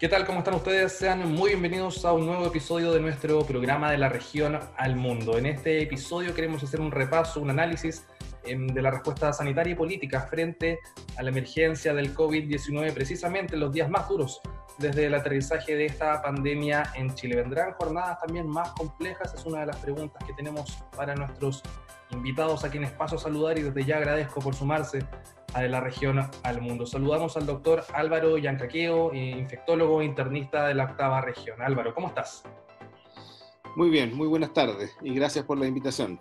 ¿Qué tal? ¿Cómo están ustedes? Sean muy bienvenidos a un nuevo episodio de nuestro programa de la región al mundo. En este episodio queremos hacer un repaso, un análisis em, de la respuesta sanitaria y política frente a la emergencia del COVID-19, precisamente en los días más duros desde el aterrizaje de esta pandemia en Chile. ¿Vendrán jornadas también más complejas? Es una de las preguntas que tenemos para nuestros invitados a quienes paso a saludar y desde ya agradezco por sumarse a de la región al mundo. Saludamos al doctor Álvaro Yancaqueo, infectólogo internista de la octava región. Álvaro, ¿cómo estás? Muy bien, muy buenas tardes y gracias por la invitación.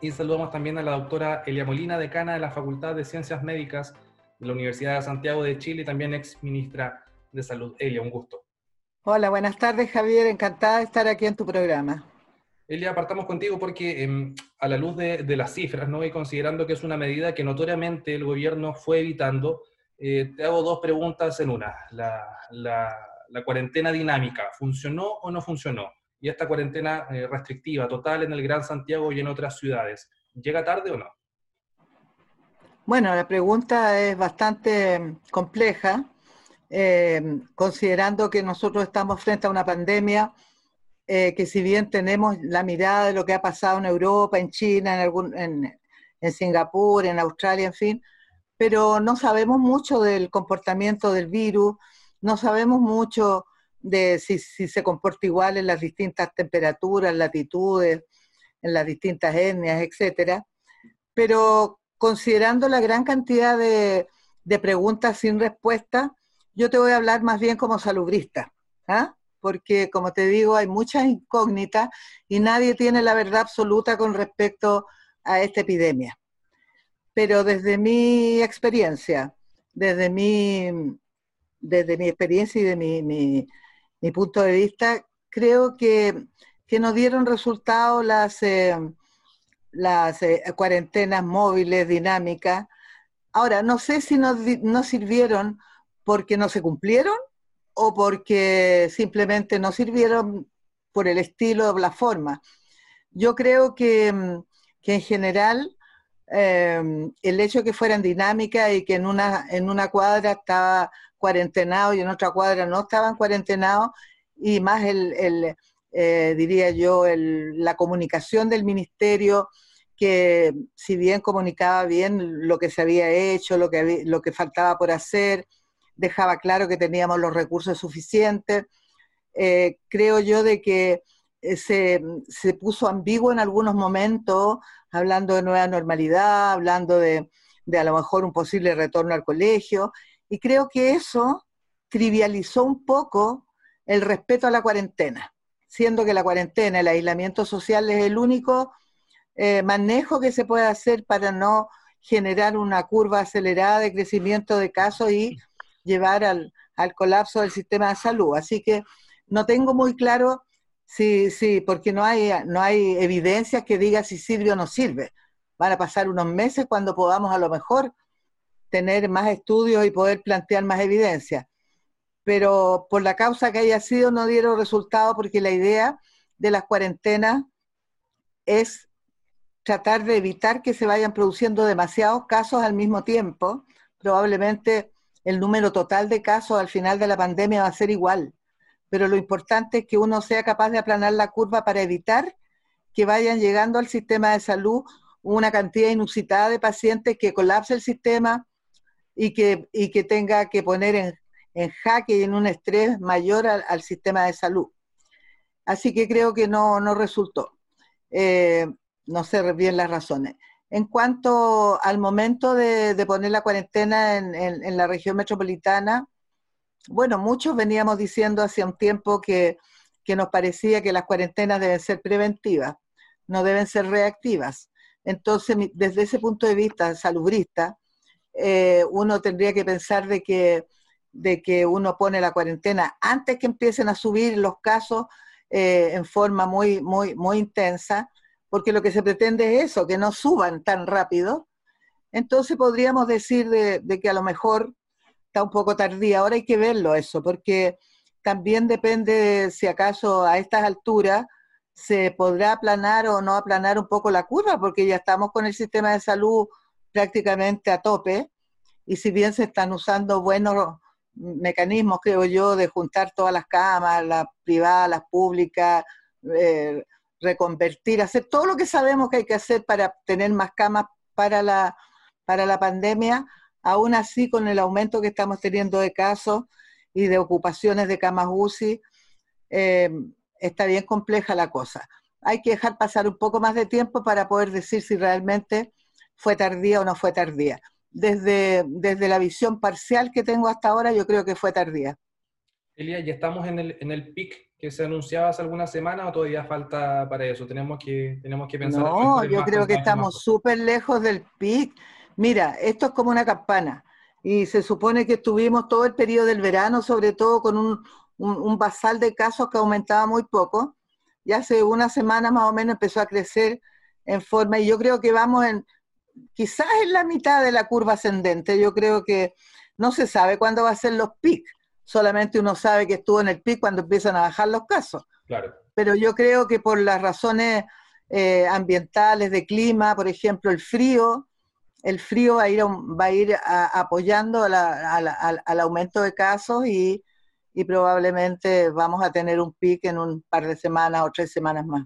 Y saludamos también a la doctora Elia Molina, decana de la Facultad de Ciencias Médicas de la Universidad de Santiago de Chile y también ex ministra de Salud. Elia, un gusto. Hola, buenas tardes Javier, encantada de estar aquí en tu programa. Elia, partamos contigo porque em, a la luz de, las cifras, ¿no? y considerando que es una medida que notoriamente el gobierno fue evitando, eh, te hago dos preguntas en una. La, cuarentena dinámica, ¿funcionó o no funcionó? Y esta cuarentena eh, restrictiva total en el Gran Santiago y en otras ciudades, ¿llega tarde o no? Bueno, la pregunta es bastante compleja, em, considerando que nosotros estamos frente a una pandemia eh, que si bien tenemos la mirada de lo que ha pasado en Europa, en China, en, algún, en, Singapur, en Australia, en fin, pero no sabemos mucho del comportamiento del virus, no sabemos mucho de si, se comporta igual en las distintas temperaturas, latitudes, en las distintas etnias, etcétera. Pero considerando la gran cantidad de, preguntas sin respuesta, yo te voy a hablar más bien como salubrista. ¿ah? Porque como te digo, hay muchas incógnitas y nadie tiene la verdad absoluta con respecto a esta epidemia. Pero desde mi experiencia, desde mi, desde mi experiencia y de mi, punto de vista, creo que, que nos dieron resultados las, eh, las eh, cuarentenas móviles, dinámicas. Ahora, no sé si nos, nos sirvieron porque no se cumplieron o porque simplemente no sirvieron por el estilo o la forma. Yo creo que, mm, en general em, el hecho de que fueran dinámicas y que en una, en una cuadra estaba cuarentenado y en otra cuadra no estaban cuarentenados, y más el, eh, diría yo, la comunicación del ministerio, que si bien comunicaba bien lo que se había hecho, lo que, lo que faltaba por hacer, dejaba claro que teníamos los recursos suficientes. Eh, creo yo de que eh, se, puso ambiguo en algunos momentos, hablando de nueva normalidad, hablando de, de a lo mejor un posible retorno al colegio, y creo que eso trivializó un poco el respeto a la cuarentena, siendo que la cuarentena, el aislamiento social es el único eh, manejo que se puede hacer para no generar una curva acelerada de crecimiento de casos y llevar al, colapso del sistema de salud. Así que no tengo muy claro si, si porque no hay, no hay evidencias que diga si sirve o no sirve. Van a pasar unos meses cuando podamos a lo mejor tener más estudios y poder plantear más evidencias. Pero por la causa que haya sido no dieron resultado porque la idea de las cuarentenas es tratar de evitar que se vayan produciendo demasiados casos al mismo tiempo. Probablemente el número total de casos al final de la pandemia va a ser igual, pero lo importante es que uno sea capaz de aplanar la curva para evitar que vayan llegando al sistema de salud una cantidad inusitada de pacientes que colapse el sistema y que, que tenga que poner en, jaque y en un estrés mayor al, sistema de salud. Así que creo que no, resultó. Eh, no sé bien las razones. En cuanto al momento de, poner la cuarentena en, la región metropolitana, bueno, muchos veníamos diciendo hace un tiempo que, nos parecía que las cuarentenas deben ser preventivas, no deben ser reactivas. Entonces, desde ese punto de vista salubrista, eh, uno tendría que pensar de que, de que uno pone la cuarentena antes que empiecen a subir los casos eh, en forma muy, muy, muy intensa porque lo que se pretende es eso, que no suban tan rápido. Entonces podríamos decir de, que a lo mejor está un poco tardía. Ahora hay que verlo eso, porque también depende si acaso a estas alturas se podrá aplanar o no aplanar un poco la curva, porque ya estamos con el sistema de salud prácticamente a tope, y si bien se están usando buenos, mecanismos, creo yo, de juntar todas las camas, las privadas, las públicas, eh, reconvertir, hacer todo lo que sabemos que hay que hacer para tener más camas para la, para la pandemia, aún así con el aumento que estamos teniendo de casos y de ocupaciones de camas UCI, eh, está bien compleja la cosa. Hay que dejar pasar un poco más de tiempo para poder decir si realmente fue tardía o no fue tardía. Desde, desde la visión parcial que tengo hasta ahora, yo creo que fue tardía. Elia, ¿ya estamos en el, en el pic que se anunciaba hace algunas semanas o todavía falta para eso? Tenemos que, tenemos que pensar. No, yo creo que estamos súper lejos del pic. Mira, esto es como una campana y se supone que estuvimos todo el periodo del verano, sobre todo con un, un, basal de casos que aumentaba muy poco. Y hace una semana más o menos empezó a crecer en forma, y yo creo que vamos en, quizás en la mitad de la curva ascendente. Yo creo que no se sabe cuándo va a ser los pics, solamente uno sabe que estuvo en el pic cuando empiezan a bajar los casos. Claro. Pero yo creo que por las razones eh, ambientales, de clima, por ejemplo, el frío, el frío va a ir, va a ir apoyando al aumento de casos y, y probablemente vamos a tener un pic en un par de semanas o tres semanas más.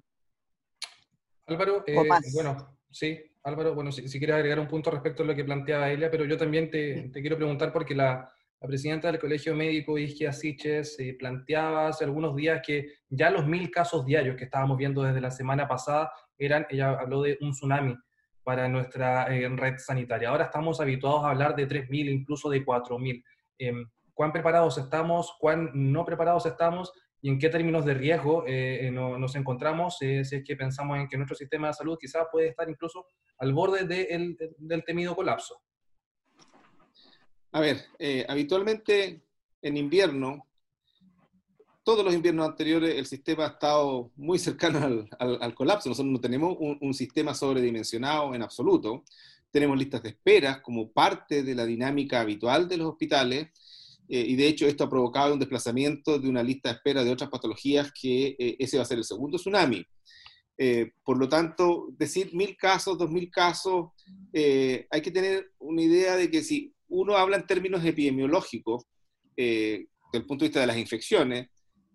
Álvaro, eh, bueno, sí, Álvaro, bueno, si, si, quieres agregar un punto respecto a lo que planteaba Elia, pero yo también te, te quiero preguntar porque la, la, presidenta del Colegio Médico, Isquia Siches, eh, planteaba hace algunos días que ya los mil casos diarios que estábamos viendo desde la semana pasada eran, ella habló de un tsunami para nuestra eh, red sanitaria. Ahora estamos habituados a hablar de 3.000, incluso de 4.000. Eh, ¿Cuán preparados estamos? ¿Cuán no preparados estamos? ¿Y en qué términos de riesgo eh, nos encontramos si es que pensamos en que nuestro sistema de salud quizás puede estar incluso al borde del temido colapso? A ver, habitualmente en invierno todos los inviernos anteriores el sistema ha estado muy cercano al, colapso. Nosotros no tenemos un, sistema sobredimensionado en absoluto. Tenemos listas de esperas como parte de la dinámica habitual de los hospitales. Eh, y de hecho esto ha provocado un desplazamiento de una lista de espera de otras patologías que eh, ese va a ser el segundo tsunami. Eh, por lo tanto, decir mil casos, dos mil casos, hay que tener una idea de que si uno habla en términos epidemiológicos, desde el punto de vista de las infecciones,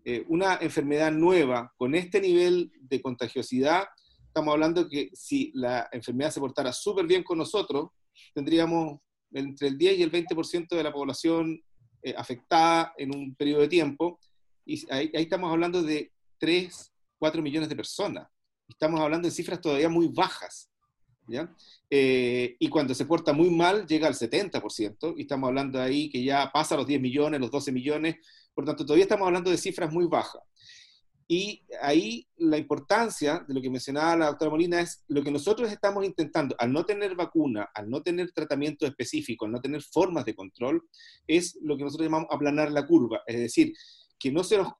eh, una enfermedad nueva con este nivel de contagiosidad, estamos hablando que si la enfermedad se portara súper bien con nosotros, tendríamos entre el 10 y el 20% de la población eh, afectada en un periodo de tiempo, y ahí, estamos hablando de 3, 4 millones de personas. Estamos hablando de cifras todavía muy bajas. ¿Ya? Eh, y cuando se porta muy mal, llega al 70%, y estamos hablando ahí que ya pasa los 10 millones, los 12 millones, por tanto, todavía estamos hablando de cifras muy bajas. Y ahí la importancia de lo que mencionaba la doctora Molina es lo que nosotros estamos intentando, al no tener vacuna, al no tener tratamiento específico, al no tener formas de control, es lo que nosotros llamamos aplanar la curva. Es decir, que no se nos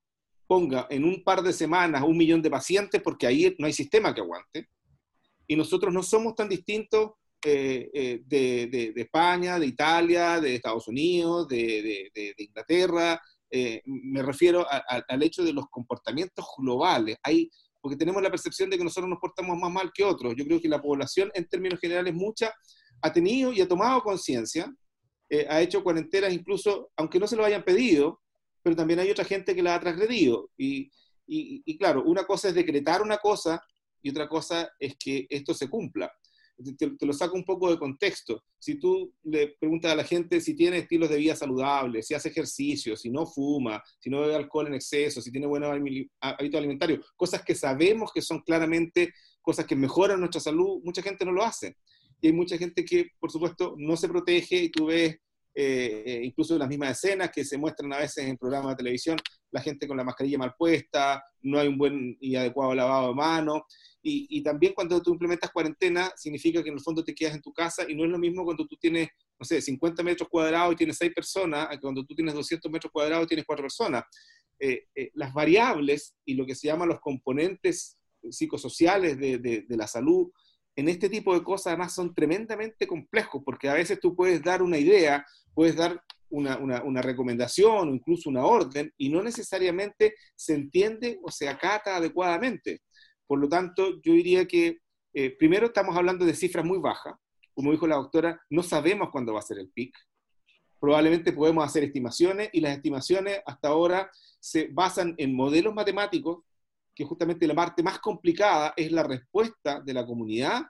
ponga en un par de semanas un millón de pacientes porque ahí no hay sistema que aguante. Y nosotros no somos tan distintos eh, eh, de, de, España, de Italia, de Estados Unidos, de, de Inglaterra, eh, me refiero al hecho de los comportamientos globales. Hay, porque tenemos la percepción de que nosotros nos portamos más mal que otros. Yo creo que la población, en términos generales, mucha, ha tenido y ha tomado conciencia, eh, ha hecho cuarentenas incluso, aunque no se lo hayan pedido, pero también hay otra gente que la ha transgredido. Y, y claro, una cosa es decretar una cosa y otra cosa es que esto se cumpla te, lo saco un poco de contexto. Si tú le preguntas a la gente si tiene estilos de vida saludables, si hace ejercicio, si no fuma, si no bebe alcohol en exceso, si tiene buen hábito alimentario, cosas que sabemos que son claramente cosas que mejoran nuestra salud, mucha gente no lo hace. Y hay mucha gente que, por supuesto, no se protege y tú ves eh, eh, incluso las mismas escenas que se muestran a veces en programas de televisión, la gente con la mascarilla mal puesta, no hay un buen y adecuado lavado de manos. Y, también cuando tú implementas cuarentena, significa que en el fondo te quedas en tu casa y no es lo mismo cuando tú tienes, no sé, 50 metros cuadrados y tienes 6 personas, que cuando tú tienes 200 metros cuadrados y tienes 4 personas. Eh, eh, las variables y lo que se llaman los componentes psicosociales de, de, de la salud en este tipo de cosas además son tremendamente complejos, porque a veces tú puedes dar una idea, puedes dar una, recomendación o incluso una orden y no necesariamente se entiende o se acata adecuadamente. Por lo tanto, yo diría que eh, primero estamos hablando de cifras muy bajas. Como dijo la doctora, no sabemos cuándo va a ser el pic. probablemente podemos hacer estimaciones y las estimaciones hasta ahora se basan en modelos matemáticos, que justamente la parte más complicada es la respuesta de la comunidad,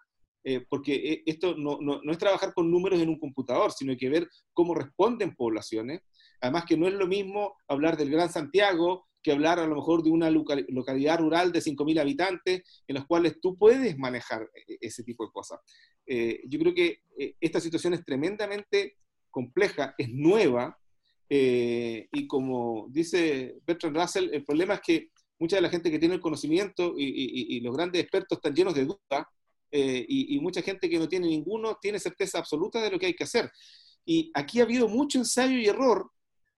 eh, porque eh, esto no, no, es trabajar con números en un computador, sino hay que ver cómo responden poblaciones. Además que no es lo mismo hablar del Gran Santiago que hablar a lo mejor de una localidad rural de 5.000 habitantes en los cuales tú puedes manejar eh, ese tipo de cosas. yo creo que esta situación es tremendamente compleja, es nueva, y como dice Bertrand Russell, el problema es que mucha de la gente que tiene el conocimiento y, los grandes expertos están llenos de dudas, eh, y, mucha gente que no tiene ninguno tiene certeza absoluta de lo que hay que hacer. Y aquí ha habido mucho ensayo y error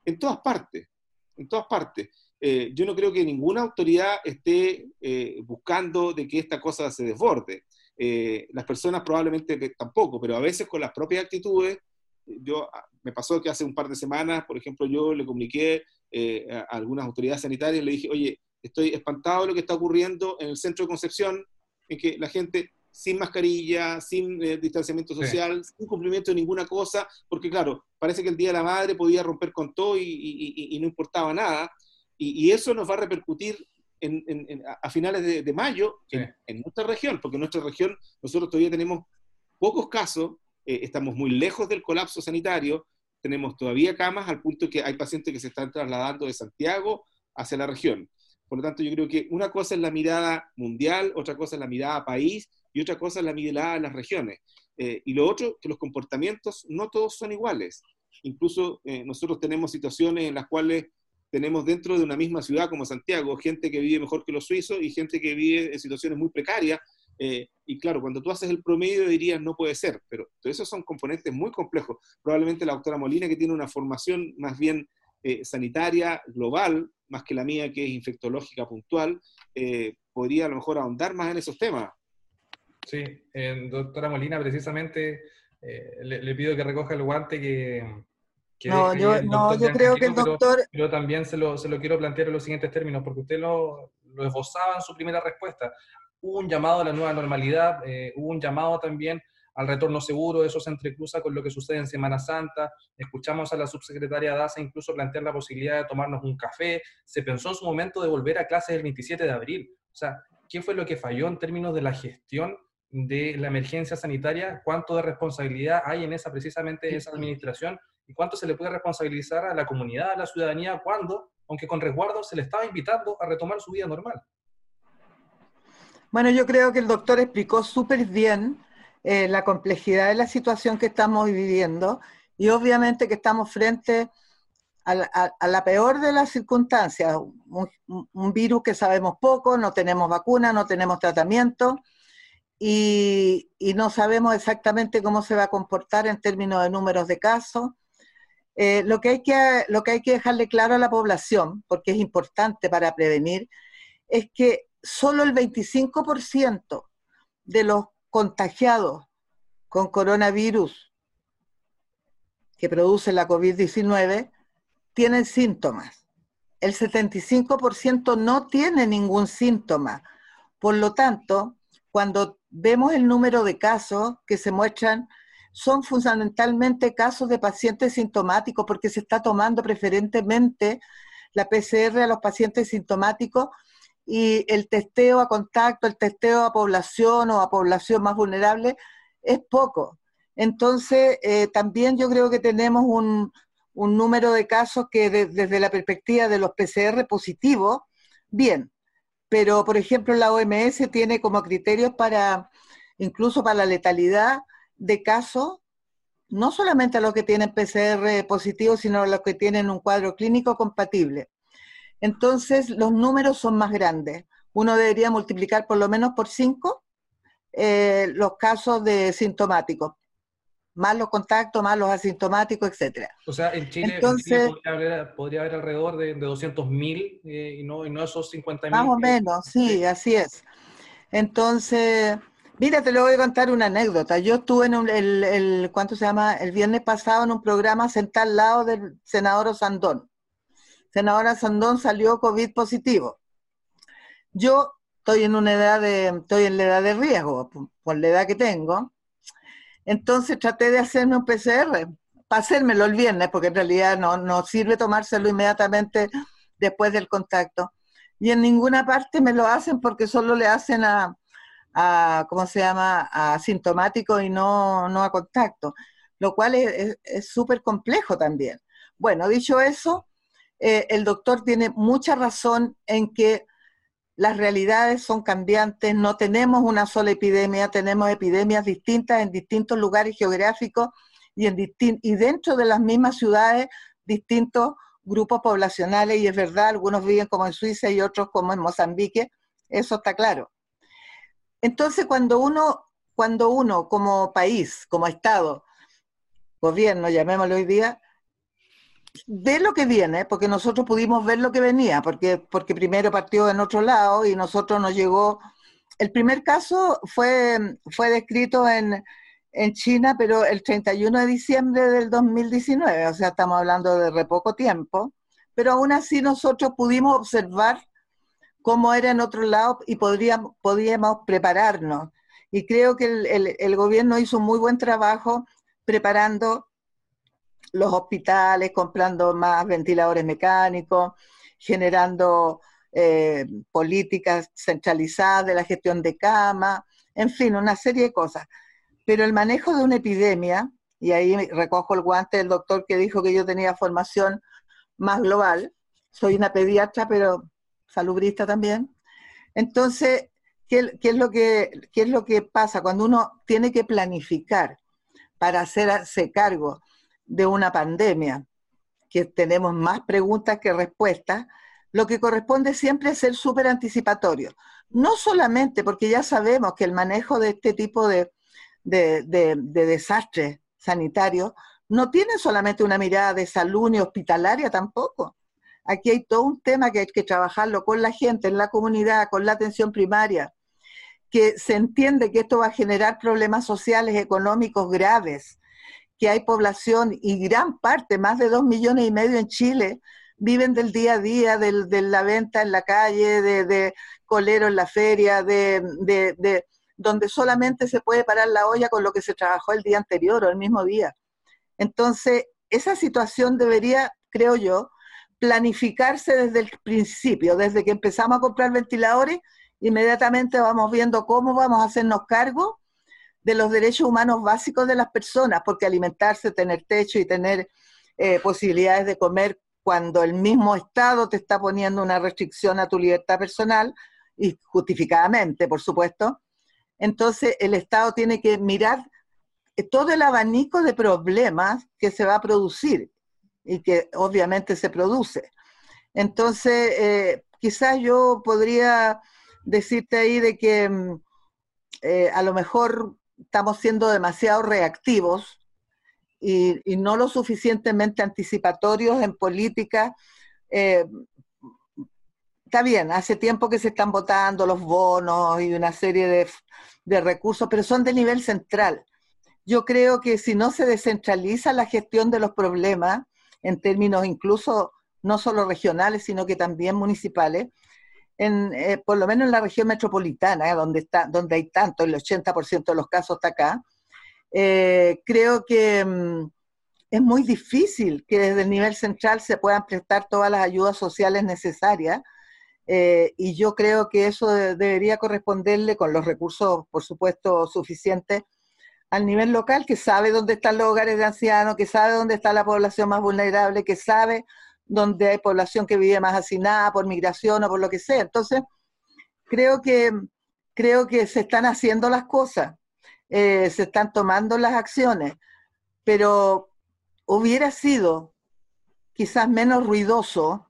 en todas partes, en todas partes. Eh, yo no creo que ninguna autoridad esté buscando de que esta cosa se desborde. las personas probablemente tampoco, pero a veces con las propias actitudes yo, ah, me pasó que hace un par de semanas, por ejemplo, yo le comuniqué eh, a algunas autoridades sanitarias, le dije, oye, estoy espantado de lo que está ocurriendo en el centro de Concepción, en que la gente sin mascarilla, sin eh, distanciamiento social, sin cumplimiento de ninguna cosa, porque claro, parece que el Día de la Madre podía romper con todo y, no importaba nada, y, eso nos va a repercutir a finales de, mayo en, en, nuestra región, porque en nuestra región nosotros todavía tenemos pocos casos, eh, estamos muy lejos del colapso sanitario, tenemos todavía camas al punto que hay pacientes que se están trasladando de Santiago hacia la región. Por lo tanto, yo creo que una cosa es la mirada mundial, otra cosa es la mirada país y otra cosa es la mirada a las regiones. Eh, y lo otro, que los comportamientos no todos son iguales. Incluso eh, nosotros tenemos situaciones en las cuales tenemos dentro de una misma ciudad como Santiago gente que vive mejor que los suizos y gente que vive en situaciones muy precarias eh, y claro, cuando tú haces el promedio dirías no puede ser, pero esos son componentes muy complejos. Probablemente la doctora Molina, que tiene una formación más bien eh, sanitaria global, más que la mía, que es infectológica puntual, eh, podría a lo mejor ahondar más en esos temas. Sí, doctora Molina, precisamente le, pido que recoja el guante que... no, yo, creo que el doctor... Pero, también se lo, se lo, quiero plantear en los siguientes términos, porque usted lo, lo esbozaba en su primera respuesta hubo un llamado a la nueva normalidad, eh, hubo un llamado también al retorno seguro, eso se entrecruza con lo que sucede en Semana Santa, escuchamos a la subsecretaria Daza incluso plantear la posibilidad de tomarnos un café, se pensó en su momento de volver a clases el 27 de abril, o sea, ¿qué fue lo que falló en términos de la gestión de la emergencia sanitaria? ¿Cuánto de responsabilidad hay en esa precisamente esa administración? ¿Y cuánto se le puede responsabilizar a la comunidad, a la ciudadanía, cuando, aunque con resguardo, se le estaba invitando a retomar su vida normal? Bueno, yo creo que el doctor explicó súper bien eh, la complejidad de la situación que estamos viviendo y obviamente que estamos frente a la, peor de las circunstancias, un, virus que sabemos poco, no tenemos vacuna, no tenemos tratamiento y, no sabemos exactamente cómo se va a comportar en términos de números de casos. Eh, lo, que hay que, lo que hay que dejarle claro a la población, porque es importante para prevenir, es que solo el 25% de los contagiados con coronavirus que produce la COVID-19 tienen síntomas. El 75% no tiene ningún síntoma. Por lo tanto, cuando vemos el número de casos que se muestran, son fundamentalmente casos de pacientes sintomáticos porque se está tomando preferentemente la PCR a los pacientes sintomáticos y el testeo a contacto, el testeo a población o a población más vulnerable es poco. Entonces, eh, también yo creo que tenemos un, número de casos que desde la perspectiva de los PCR positivos, bien, pero por ejemplo la OMS tiene como criterios para, incluso para la letalidad de casos, no solamente a los que tienen PCR positivo, sino a los que tienen un cuadro clínico compatible. Entonces, los números son más grandes. Uno debería multiplicar por lo menos por cinco eh, los casos de sintomáticos, más los contactos, más los asintomáticos, etc. O sea, en Chile, podría, haber, alrededor de, de 200.000 eh, y, no, y no esos 50.000. Más o menos, sí, así es. Entonces, mira, te lo voy a contar una anécdota. Yo estuve en el, el, ¿cuánto se llama? El viernes pasado en un programa sentado al lado del senador Osandón senadora Sandón salió COVID positivo. Yo estoy en una edad estoy en la edad de riesgo, por la edad que tengo. Entonces traté de hacerme un PCR, para hacérmelo el viernes, porque en realidad no, no sirve tomárselo inmediatamente después del contacto. Y en ninguna parte me lo hacen porque solo le hacen a, a ¿cómo se llama?, a sintomático y no, no a contacto, lo cual es súper complejo también. Bueno, dicho eso, eh, el doctor tiene mucha razón en que las realidades son cambiantes, no tenemos una sola epidemia, tenemos epidemias distintas en distintos lugares geográficos y, en y dentro de las mismas ciudades distintos grupos poblacionales y es verdad, algunos viven como en Suiza y otros como en Mozambique, eso está claro. Entonces, cuando uno, cuando uno como país, como Estado, gobierno, llamémoslo hoy día, ve lo que viene, porque nosotros pudimos ver lo que venía, porque, porque primero partió en otro lado y nosotros nos llegó. El primer caso fue, fue descrito en, en China, pero el 31 de diciembre del 2019, o sea, estamos hablando de re poco tiempo, pero aún así nosotros pudimos observar cómo era en otro lado y podríamos, podíamos prepararnos. Y creo que el, el gobierno hizo un muy buen trabajo preparando los hospitales, comprando más ventiladores mecánicos, generando eh, políticas centralizadas de la gestión de cama, en fin, una serie de cosas. Pero el manejo de una epidemia, y ahí recojo el guante del doctor que dijo que yo tenía formación más global, soy una pediatra, pero salubrista también. Entonces, ¿qué, qué es lo que, ¿qué es lo que pasa cuando uno tiene que planificar para hacerse cargo de una pandemia, que tenemos más preguntas que respuestas, lo que corresponde siempre es ser súper anticipatorio. No solamente porque ya sabemos que el manejo de este tipo de, de, de, de desastres sanitarios no tiene solamente una mirada de salud ni hospitalaria tampoco. Aquí hay todo un tema que hay que trabajarlo con la gente, en la comunidad, con la atención primaria, que se entiende que esto va a generar problemas sociales, económicos graves, que hay población y gran parte, más de dos millones y medio en Chile, viven del día a día, de la venta en la calle, de, de colero en la feria, de, de, donde solamente se puede parar la olla con lo que se trabajó el día anterior o el mismo día. Entonces, esa situación debería, creo yo, planificarse desde el principio, desde que empezamos a comprar ventiladores, inmediatamente vamos viendo cómo vamos a hacernos cargo de los derechos humanos básicos de las personas, porque alimentarse, tener techo y tener eh, posibilidades de comer cuando el mismo Estado te está poniendo una restricción a tu libertad personal, y justificadamente, por supuesto, entonces el Estado tiene que mirar todo el abanico de problemas que se va a producir y que obviamente se produce. Entonces, eh, quizás yo podría decirte ahí de que mm, eh, a lo mejor estamos siendo demasiado reactivos y, no lo suficientemente anticipatorios en política. Eh, está bien, hace tiempo que se están votando los bonos y una serie de, de recursos, pero son de nivel central. Yo creo que si no se descentraliza la gestión de los problemas, en términos incluso no solo regionales, sino que también municipales, en, eh, por lo menos en la región metropolitana, donde, está, donde hay tanto, el 80% de los casos está acá, eh, creo que mm, es muy difícil que desde el nivel central se puedan prestar todas las ayudas sociales necesarias. Eh, y yo creo que eso debería corresponderle con los recursos, por supuesto, suficientes al nivel local, que sabe dónde están los hogares de ancianos, que sabe dónde está la población más vulnerable, que sabe dónde hay población que vive más hacinada por migración o por lo que sea. Entonces, creo que, creo que se están haciendo las cosas, eh, se están tomando las acciones, pero hubiera sido quizás menos ruidoso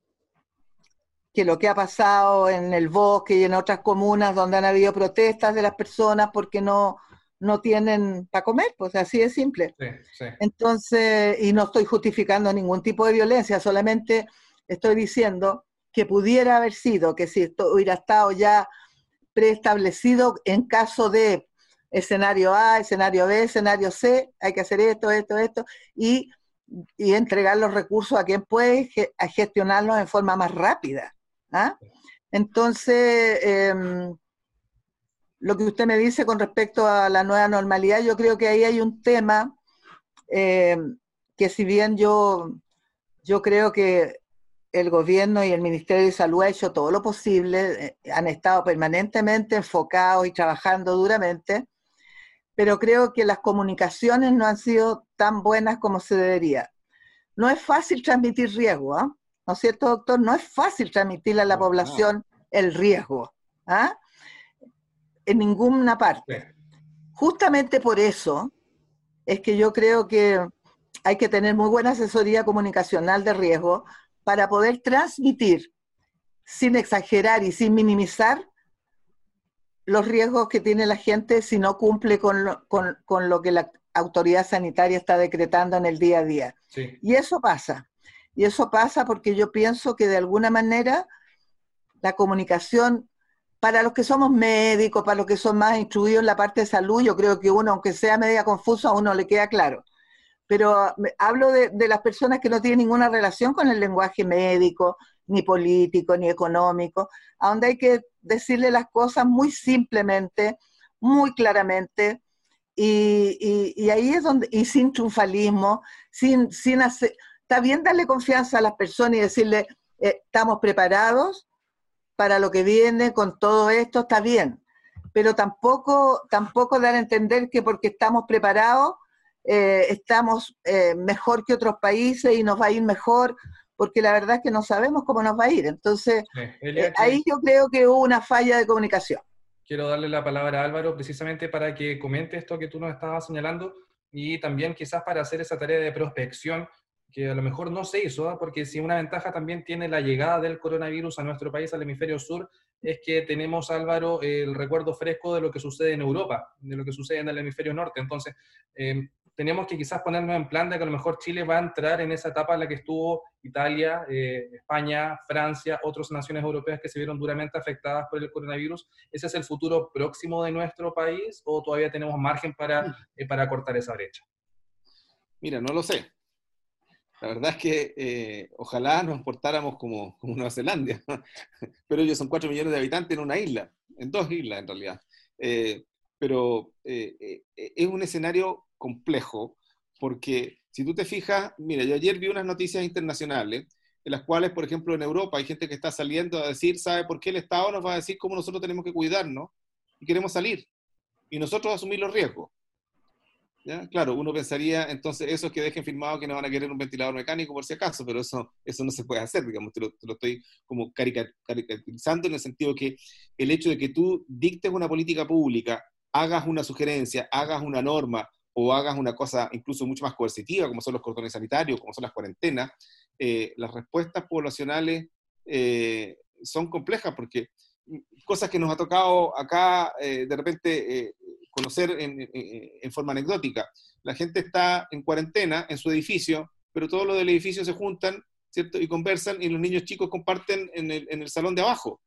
que lo que ha pasado en el bosque y en otras comunas donde han habido protestas de las personas porque no, no tienen para comer, pues así de simple. Entonces, y no estoy justificando ningún tipo de violencia, solamente estoy diciendo que pudiera haber sido, que si esto hubiera estado ya preestablecido en caso de escenario A, escenario B, escenario C, hay que hacer esto, esto, esto, y, y entregar los recursos a quien puede gestionarlos en forma más rápida. ¿ah? Entonces, eh, lo que usted me dice con respecto a la nueva normalidad, yo creo que ahí hay un tema eh, que si bien yo, yo creo que el gobierno y el Ministerio de Salud ha hecho todo lo posible, eh, han estado permanentemente enfocados y trabajando duramente, pero creo que las comunicaciones no han sido tan buenas como se debería. No es fácil transmitir riesgo, ¿ah? ¿no es cierto, doctor? No es fácil transmitirle a la población el riesgo, ¿ah? En ninguna parte. Justamente por eso es que yo creo que hay que tener muy buena asesoría comunicacional de riesgo para poder transmitir sin exagerar y sin minimizar los riesgos que tiene la gente si no cumple con lo, que la autoridad sanitaria está decretando en el día a día. Y eso pasa. Y eso pasa porque yo pienso que de alguna manera la comunicación, para los que somos médicos, para los que son más instruidos en la parte de salud, yo creo que uno, aunque sea media confuso, a uno le queda claro. Pero hablo de, las personas que no tienen ninguna relación con el lenguaje médico, ni político, ni económico, a donde hay que decirle las cosas muy simplemente, muy claramente, y, ahí es donde, y sin triunfalismo, sin, sin hacer, darle confianza a las personas y decirle, eh, estamos preparados para lo que viene con todo esto, está bien, pero tampoco, tampoco dar a entender que porque estamos preparados eh, estamos eh, mejor que otros países y nos va a ir mejor, porque la verdad es que no sabemos cómo nos va a ir. Entonces, eh, ahí yo creo que hubo una falla de comunicación. Quiero darle la palabra a Álvaro precisamente para que comente esto que tú nos estabas señalando y también quizás para hacer esa tarea de prospección que a lo mejor no se hizo, ¿ah? porque si una ventaja también tiene la llegada del coronavirus a nuestro país, al hemisferio sur, es que tenemos, Álvaro, el recuerdo fresco de lo que sucede en Europa, de lo que sucede en el hemisferio norte. Entonces, tenemos que quizás ponernos en plan de que a lo mejor Chile va a entrar en esa etapa en la que estuvo Italia, eh, España, Francia, otras naciones europeas que se vieron duramente afectadas por el coronavirus. ¿Ese es el futuro próximo de nuestro país o todavía tenemos margen para, eh, para cortar esa brecha? Mira, no lo sé. La verdad es que eh, ojalá nos portáramos como, como Nueva Zelanda, pero ellos son cuatro millones de habitantes en una isla, en dos islas en realidad. pero es un escenario complejo, porque si tú te fijas, mira, yo ayer vi unas noticias internacionales en las cuales, por ejemplo, en Europa hay gente que está saliendo a decir, ¿sabe por qué el Estado nos va a decir cómo nosotros tenemos que cuidarnos y queremos salir? Y nosotros asumir los riesgos. ¿Ya? Claro, uno pensaría, entonces, eso es que dejen firmado que no van a querer un ventilador mecánico por si acaso, pero eso, eso no se puede hacer, digamos, te lo, te lo estoy como caricaturizando en el sentido que el hecho de que tú dictes una política pública, hagas una sugerencia, hagas una norma, o hagas una cosa incluso mucho más coercitiva, como son los cordones sanitarios, como son las cuarentenas, eh, las respuestas poblacionales eh, son complejas porque cosas que nos ha tocado acá eh, de repente conocer en, en, forma anecdótica. La gente está en cuarentena en su edificio, pero todos los del edificio se juntan, ¿cierto? Y conversan y los niños chicos comparten en el, en el salón de abajo.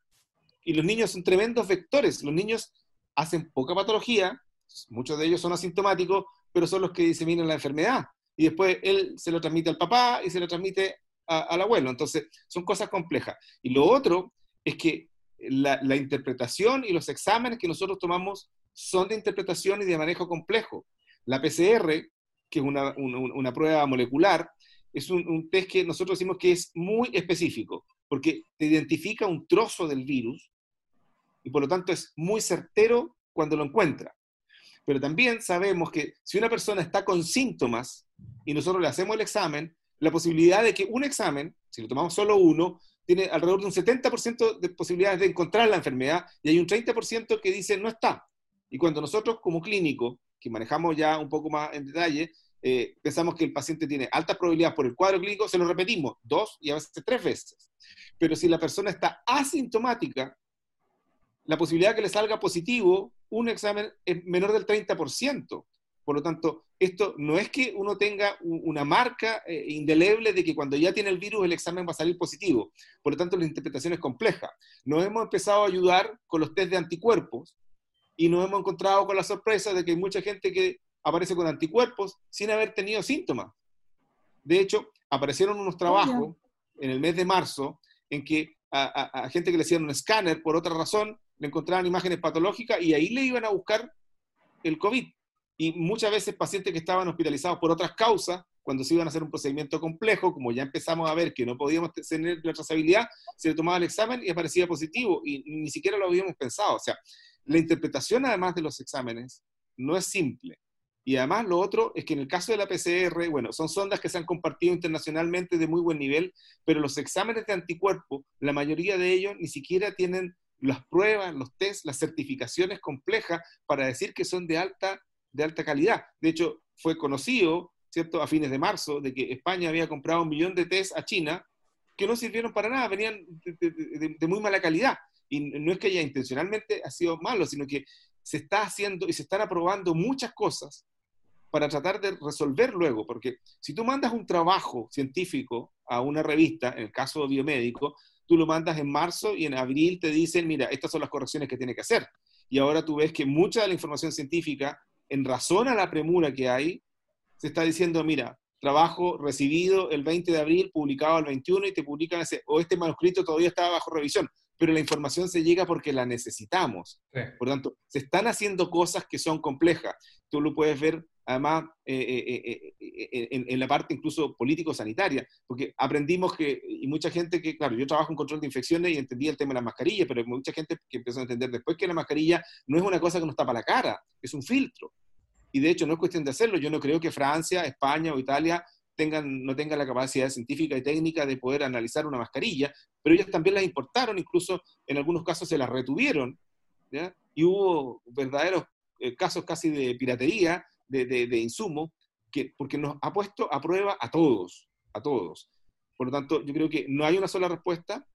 Y los niños son tremendos vectores. Los niños hacen poca patología, muchos de ellos son asintomáticos, pero son los que diseminan la enfermedad. Y después él se lo transmite al papá y se lo transmite al abuelo. Entonces, son cosas complejas. Y lo otro es que la, interpretación y los exámenes que nosotros tomamos son de interpretación y de manejo complejo. La PCR, que es una, una, prueba molecular, es un, un, test que nosotros decimos que es muy específico, porque te identifica un trozo del virus y por lo tanto es muy certero cuando lo encuentra. Pero también sabemos que si una persona está con síntomas y nosotros le hacemos el examen, la posibilidad de que un examen, si lo tomamos solo uno, tiene alrededor de un 70% de posibilidades de encontrar la enfermedad y hay un 30% que dice no está. Y cuando nosotros como clínico, que manejamos ya un poco más en detalle, eh, pensamos que el paciente tiene alta probabilidad por el cuadro clínico, se lo repetimos dos y a veces tres veces. Pero si la persona está asintomática, la posibilidad de que le salga positivo un examen es menor del 30%. Por lo tanto, esto no es que uno tenga una marca eh, indeleble de que cuando ya tiene el virus el examen va a salir positivo. Por lo tanto, la interpretación es compleja. Nos hemos empezado a ayudar con los test de anticuerpos y nos hemos encontrado con la sorpresa de que hay mucha gente que aparece con anticuerpos sin haber tenido síntomas. De hecho, aparecieron unos trabajos en el mes de marzo en que a, a gente que le hacían un escáner por otra razón le encontraban imágenes patológicas y ahí le iban a buscar el COVID. Y muchas veces pacientes que estaban hospitalizados por otras causas cuando se iban a hacer un procedimiento complejo, como ya empezamos a ver que no podíamos tener la trazabilidad, se le tomaba el examen y aparecía positivo y ni siquiera lo habíamos pensado. O sea, la interpretación además de los exámenes no es simple. Y además lo otro es que en el caso de la PCR, bueno, son sondas que se han compartido internacionalmente de muy buen nivel, pero los exámenes de anticuerpo, la mayoría de ellos ni siquiera tienen las pruebas, los tests, las certificaciones complejas para decir que son de alta, de alta calidad. De hecho, fue conocido, ¿cierto?, a fines de marzo, de que España había comprado un millón de tests a China que no sirvieron para nada, venían de, muy mala calidad. Y no es que haya intencionalmente ha sido malo, sino que se está haciendo y se están aprobando muchas cosas para tratar de resolver luego, porque si tú mandas un trabajo científico a una revista, en el caso biomédico, tú lo mandas en marzo y en abril te dicen, mira, estas son las correcciones que tiene que hacer. Y ahora tú ves que mucha de la información científica, en razón a la premura que hay, se está diciendo, mira, trabajo recibido el 20 de abril, publicado el 21 y te publican ese, o este manuscrito todavía está bajo revisión, pero la información se llega porque la necesitamos. Por lo tanto, se están haciendo cosas que son complejas. Tú lo puedes ver además eh, eh, eh, en, la parte incluso político-sanitaria, porque aprendimos que, y mucha gente que, claro, yo trabajo en control de infecciones y entendía el tema de la mascarilla, pero hay mucha gente que empezó a entender después que la mascarilla no es una cosa que nos tapa la cara, es un filtro. Y de hecho no es cuestión de hacerlo, yo no creo que Francia, España o Italia no tengan la capacidad científica y técnica de poder analizar una mascarilla, pero ellos también las importaron, incluso en algunos casos se las retuvieron, y hubo verdaderos casos casi de piratería, de, de, insumos, que, porque nos ha puesto a prueba a todos, a todos. Por lo tanto, yo creo que no hay una sola respuesta.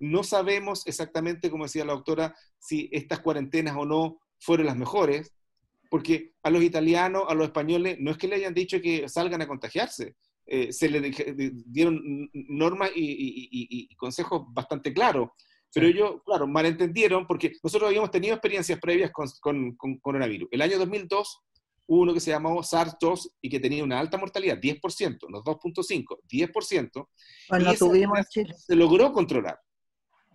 No sabemos exactamente, como decía la doctora, si estas cuarentenas o no fueron las mejores, porque a los italianos, a los españoles, no es que le hayan dicho que salgan a contagiarse. Eh, se le dieron normas y, consejos bastante claros. Pero ellos, claro, malentendieron porque nosotros habíamos tenido experiencias previas con, con, con coronavirus. El año 2002 hubo uno que se llamó SARS-2 y que tenía una alta mortalidad, 10%, no 2.5, 10%. Bueno, tuvimos Se logró controlar.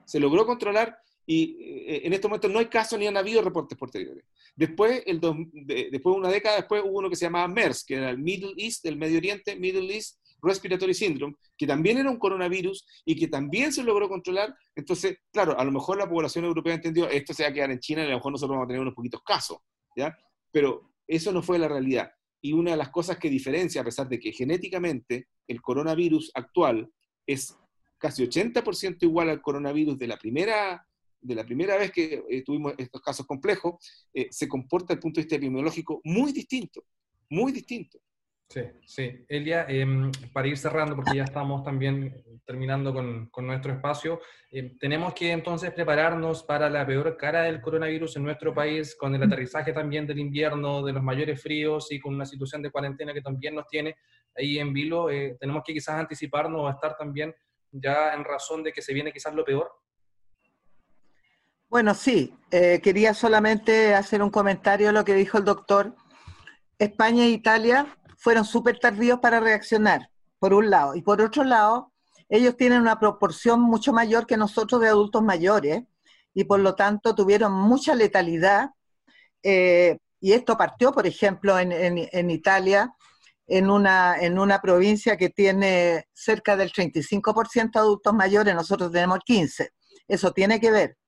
Se logró controlar y eh, en este momento no hay casos ni han habido reportes posteriores. Después, el después de una década después, hubo uno que se llamaba MERS, que era el Middle East, el Medio Oriente, Middle East Respiratory Syndrome, que también era un coronavirus y que también se logró controlar. Entonces, claro, a lo mejor la población europea entendió, esto se va a quedar en China y a lo mejor nosotros vamos a tener unos poquitos casos, ¿ya? Pero eso no fue la realidad. Y una de las cosas que diferencia, a pesar de que genéticamente el coronavirus actual es casi 80% igual al coronavirus de la primera, de la primera vez que eh, tuvimos estos casos complejos, eh, se comporta desde el punto de vista epidemiológico muy distinto, muy distinto. Sí, sí. Elia, em, para ir cerrando, porque ya estamos también terminando con, nuestro espacio, em, tenemos que entonces prepararnos para la peor cara del coronavirus en nuestro país, con el aterrizaje también del invierno, de los mayores fríos y con una situación de cuarentena que también nos tiene ahí en vilo. Eh, tenemos que quizás anticiparnos o estar también ya en razón de que se viene quizás lo peor. Bueno, sí, eh, quería solamente hacer un comentario a lo que dijo el doctor. España e Italia fueron súper tardíos para reaccionar, por un lado. Y por otro lado, ellos tienen una proporción mucho mayor que nosotros de adultos mayores y por lo tanto tuvieron mucha letalidad. Eh, y esto partió, por ejemplo, en, Italia, en una, en una provincia que tiene cerca del 35% de adultos mayores, nosotros tenemos 15%. Eso tiene que ver.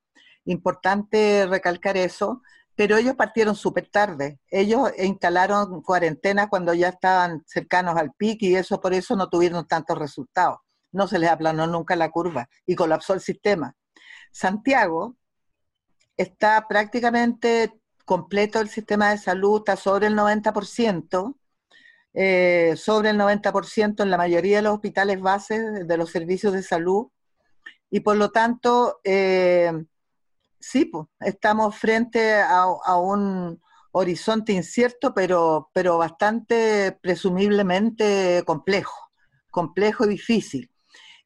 Importante recalcar eso, pero ellos partieron súper tarde. Ellos instalaron cuarentena cuando ya estaban cercanos al pico y eso por eso no tuvieron tantos resultados. No se les aplanó nunca la curva y colapsó el sistema. Santiago está prácticamente completo el sistema de salud, está sobre el 90%, eh, sobre el 90% en la mayoría de los hospitales bases de los servicios de salud y por lo tanto eh, sí, pues, estamos frente a, un horizonte incierto, pero, pero bastante presumiblemente complejo, complejo y difícil.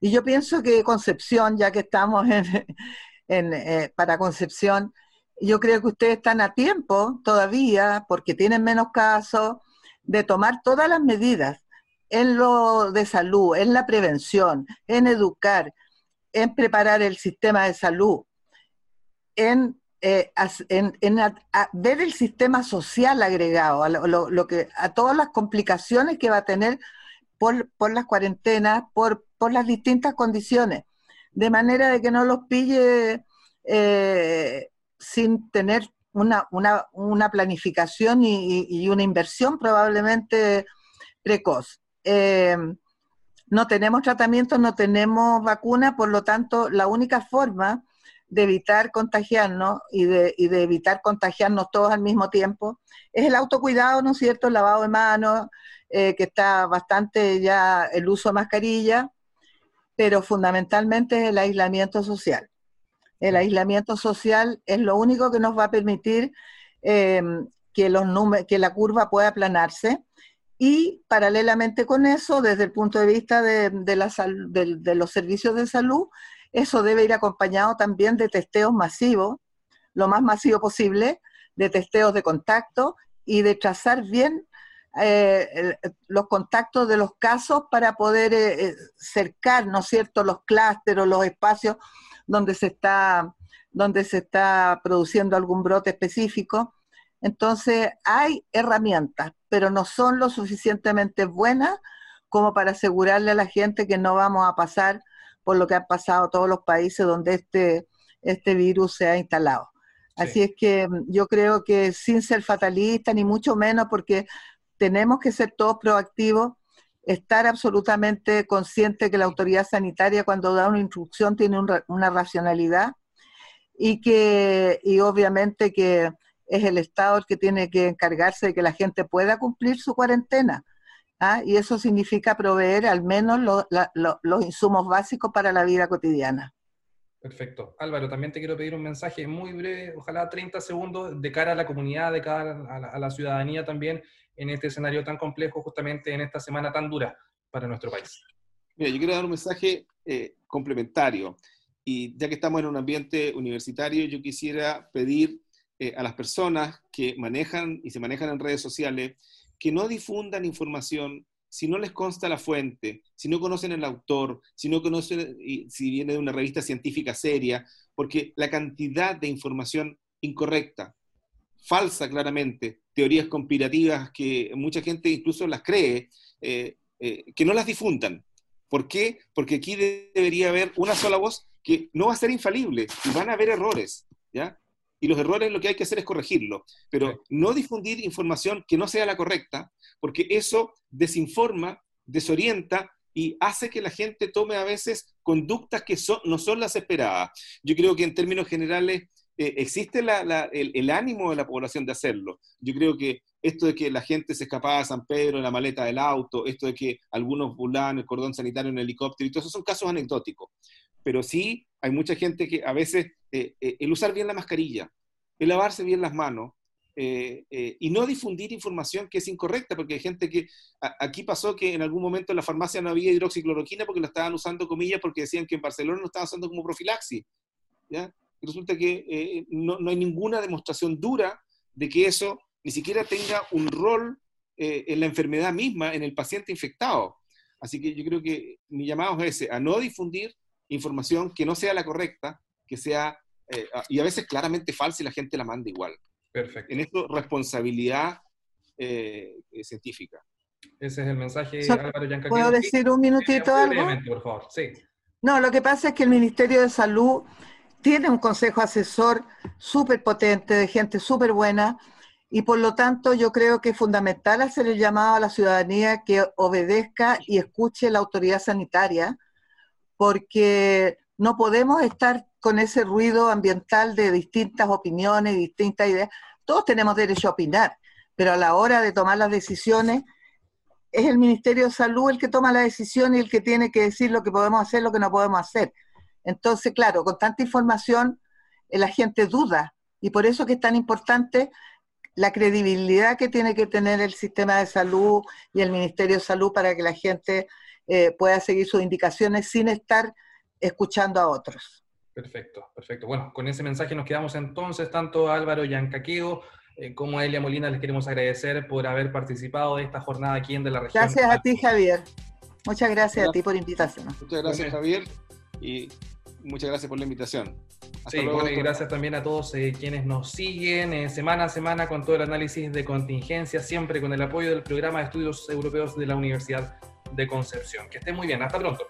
Y yo pienso que Concepción, ya que estamos en, eh, para Concepción, yo creo que ustedes están a tiempo todavía, porque tienen menos casos, de tomar todas las medidas en lo de salud, en la prevención, en educar, en preparar el sistema de salud, en, eh, ver el sistema social agregado, a, lo, que, a todas las complicaciones que va a tener por, las cuarentenas, por, las distintas condiciones, de manera de que no los pille eh, sin tener una, planificación y, una inversión probablemente precoz. Eh, no tenemos tratamiento, no tenemos vacuna, por lo tanto, la única forma de evitar contagiarnos y de, evitar contagiarnos todos al mismo tiempo es el autocuidado, ¿no es cierto? El lavado de manos, eh, que está bastante ya el uso de mascarilla, pero fundamentalmente es el aislamiento social. El aislamiento social es lo único que nos va a permitir eh, que, los que la curva pueda aplanarse y paralelamente con eso, desde el punto de vista de, la de, los servicios de salud, eso debe ir acompañado también de testeos masivos, lo más masivo posible, de testeos de contacto y de trazar bien eh, los contactos de los casos para poder eh, eh, cercar, ¿no es cierto?, los clústeres, los espacios donde se está donde se está produciendo algún brote específico. Entonces, hay herramientas, pero no son lo suficientemente buenas como para asegurarle a la gente que no vamos a pasar por lo que han pasado todos los países donde este, este virus se ha instalado. Así es que mm, yo creo que sin ser fatalista, ni mucho menos, porque tenemos que ser todos proactivos, estar absolutamente consciente que la autoridad sanitaria cuando da una instrucción tiene una racionalidad y que y obviamente que es el Estado el que tiene que encargarse de que la gente pueda cumplir su cuarentena. ¿Ah? Y eso significa proveer al menos los insumos básicos para la vida cotidiana. Perfecto. Álvaro, también te quiero pedir un mensaje muy breve, ojalá 30 segundos, de cara a la comunidad, de cara a la, ciudadanía también, en este escenario tan complejo, justamente en esta semana tan dura para nuestro país. Mira, yo quiero dar un mensaje eh, complementario. Y ya que estamos en un ambiente universitario, yo quisiera pedir eh, a las personas que manejan y se manejan en redes sociales que no difundan información si no les consta la fuente, si no conocen el autor, si no conocen si viene de una revista científica seria, porque la cantidad de información incorrecta, falsa claramente, teorías conspirativas que mucha gente incluso las cree, eh, eh, que no las difundan. ¿Por qué? Porque aquí debería haber una sola voz que no va a ser infalible y van a haber errores, ¿ya? Y los errores lo que hay que hacer es corregirlo, pero no difundir información que no sea la correcta, porque eso desinforma, desorienta y hace que la gente tome a veces conductas que no son las esperadas. Yo creo que en términos generales eh, existe el, ánimo de la población de hacerlo. Yo creo que esto de que la gente se escapaba a San Pedro en la maleta del auto, esto de que algunos volaban el cordón sanitario en helicóptero, y todo eso son casos anecdóticos. Pero sí hay mucha gente que a veces eh, eh, el usar bien la mascarilla, el lavarse bien las manos, eh, y no difundir información que es incorrecta, porque hay gente que, aquí pasó que en algún momento en la farmacia no había hidroxicloroquina porque la estaban usando comillas porque decían que en Barcelona lo estaban usando como profilaxis. ¿ya? Resulta que no, no, hay ninguna demostración dura de que eso ni siquiera tenga un rol en la enfermedad misma, en el paciente infectado. Así que yo creo que mi llamado es ese, a no difundir información que no sea la correcta, que sea, eh, y a veces claramente falsa y la gente la manda igual. Perfecto. En esto, responsabilidad eh, eh, científica. Ese es el mensaje, Álvaro ¿Puedo decir un minutito algo? por favor, sí. No, lo que pasa es que el Ministerio de Salud tiene un consejo asesor súper potente, de gente súper buena, y por lo tanto yo creo que es fundamental hacer el llamado a la ciudadanía que obedezca y escuche la autoridad sanitaria, porque no podemos estar con ese ruido ambiental de distintas opiniones, distintas ideas. Todos tenemos derecho a opinar, pero a la hora de tomar las decisiones es el Ministerio de Salud el que toma la decisión y el que tiene que decir lo que podemos hacer, lo que no podemos hacer. Entonces, claro, con tanta información eh, la gente duda y por eso que es tan importante la credibilidad que tiene que tener el sistema de salud y el Ministerio de Salud para que la gente eh, pueda seguir sus indicaciones sin estar escuchando a otros. Perfecto, perfecto. Bueno, con ese mensaje nos quedamos entonces, tanto a Álvaro Yancaqueo eh, como a Elia Molina les queremos agradecer por haber participado de esta jornada aquí en De la Región. Gracias a ti, Javier. Muchas gracias, a ti por invitación. Muchas gracias, Javier, y muchas gracias por la invitación. sí, y gracias también a todos eh, quienes nos siguen semana a semana con todo el análisis de contingencia, siempre con el apoyo del programa de estudios europeos de la Universidad de Concepción. Que esté muy bien, hasta pronto.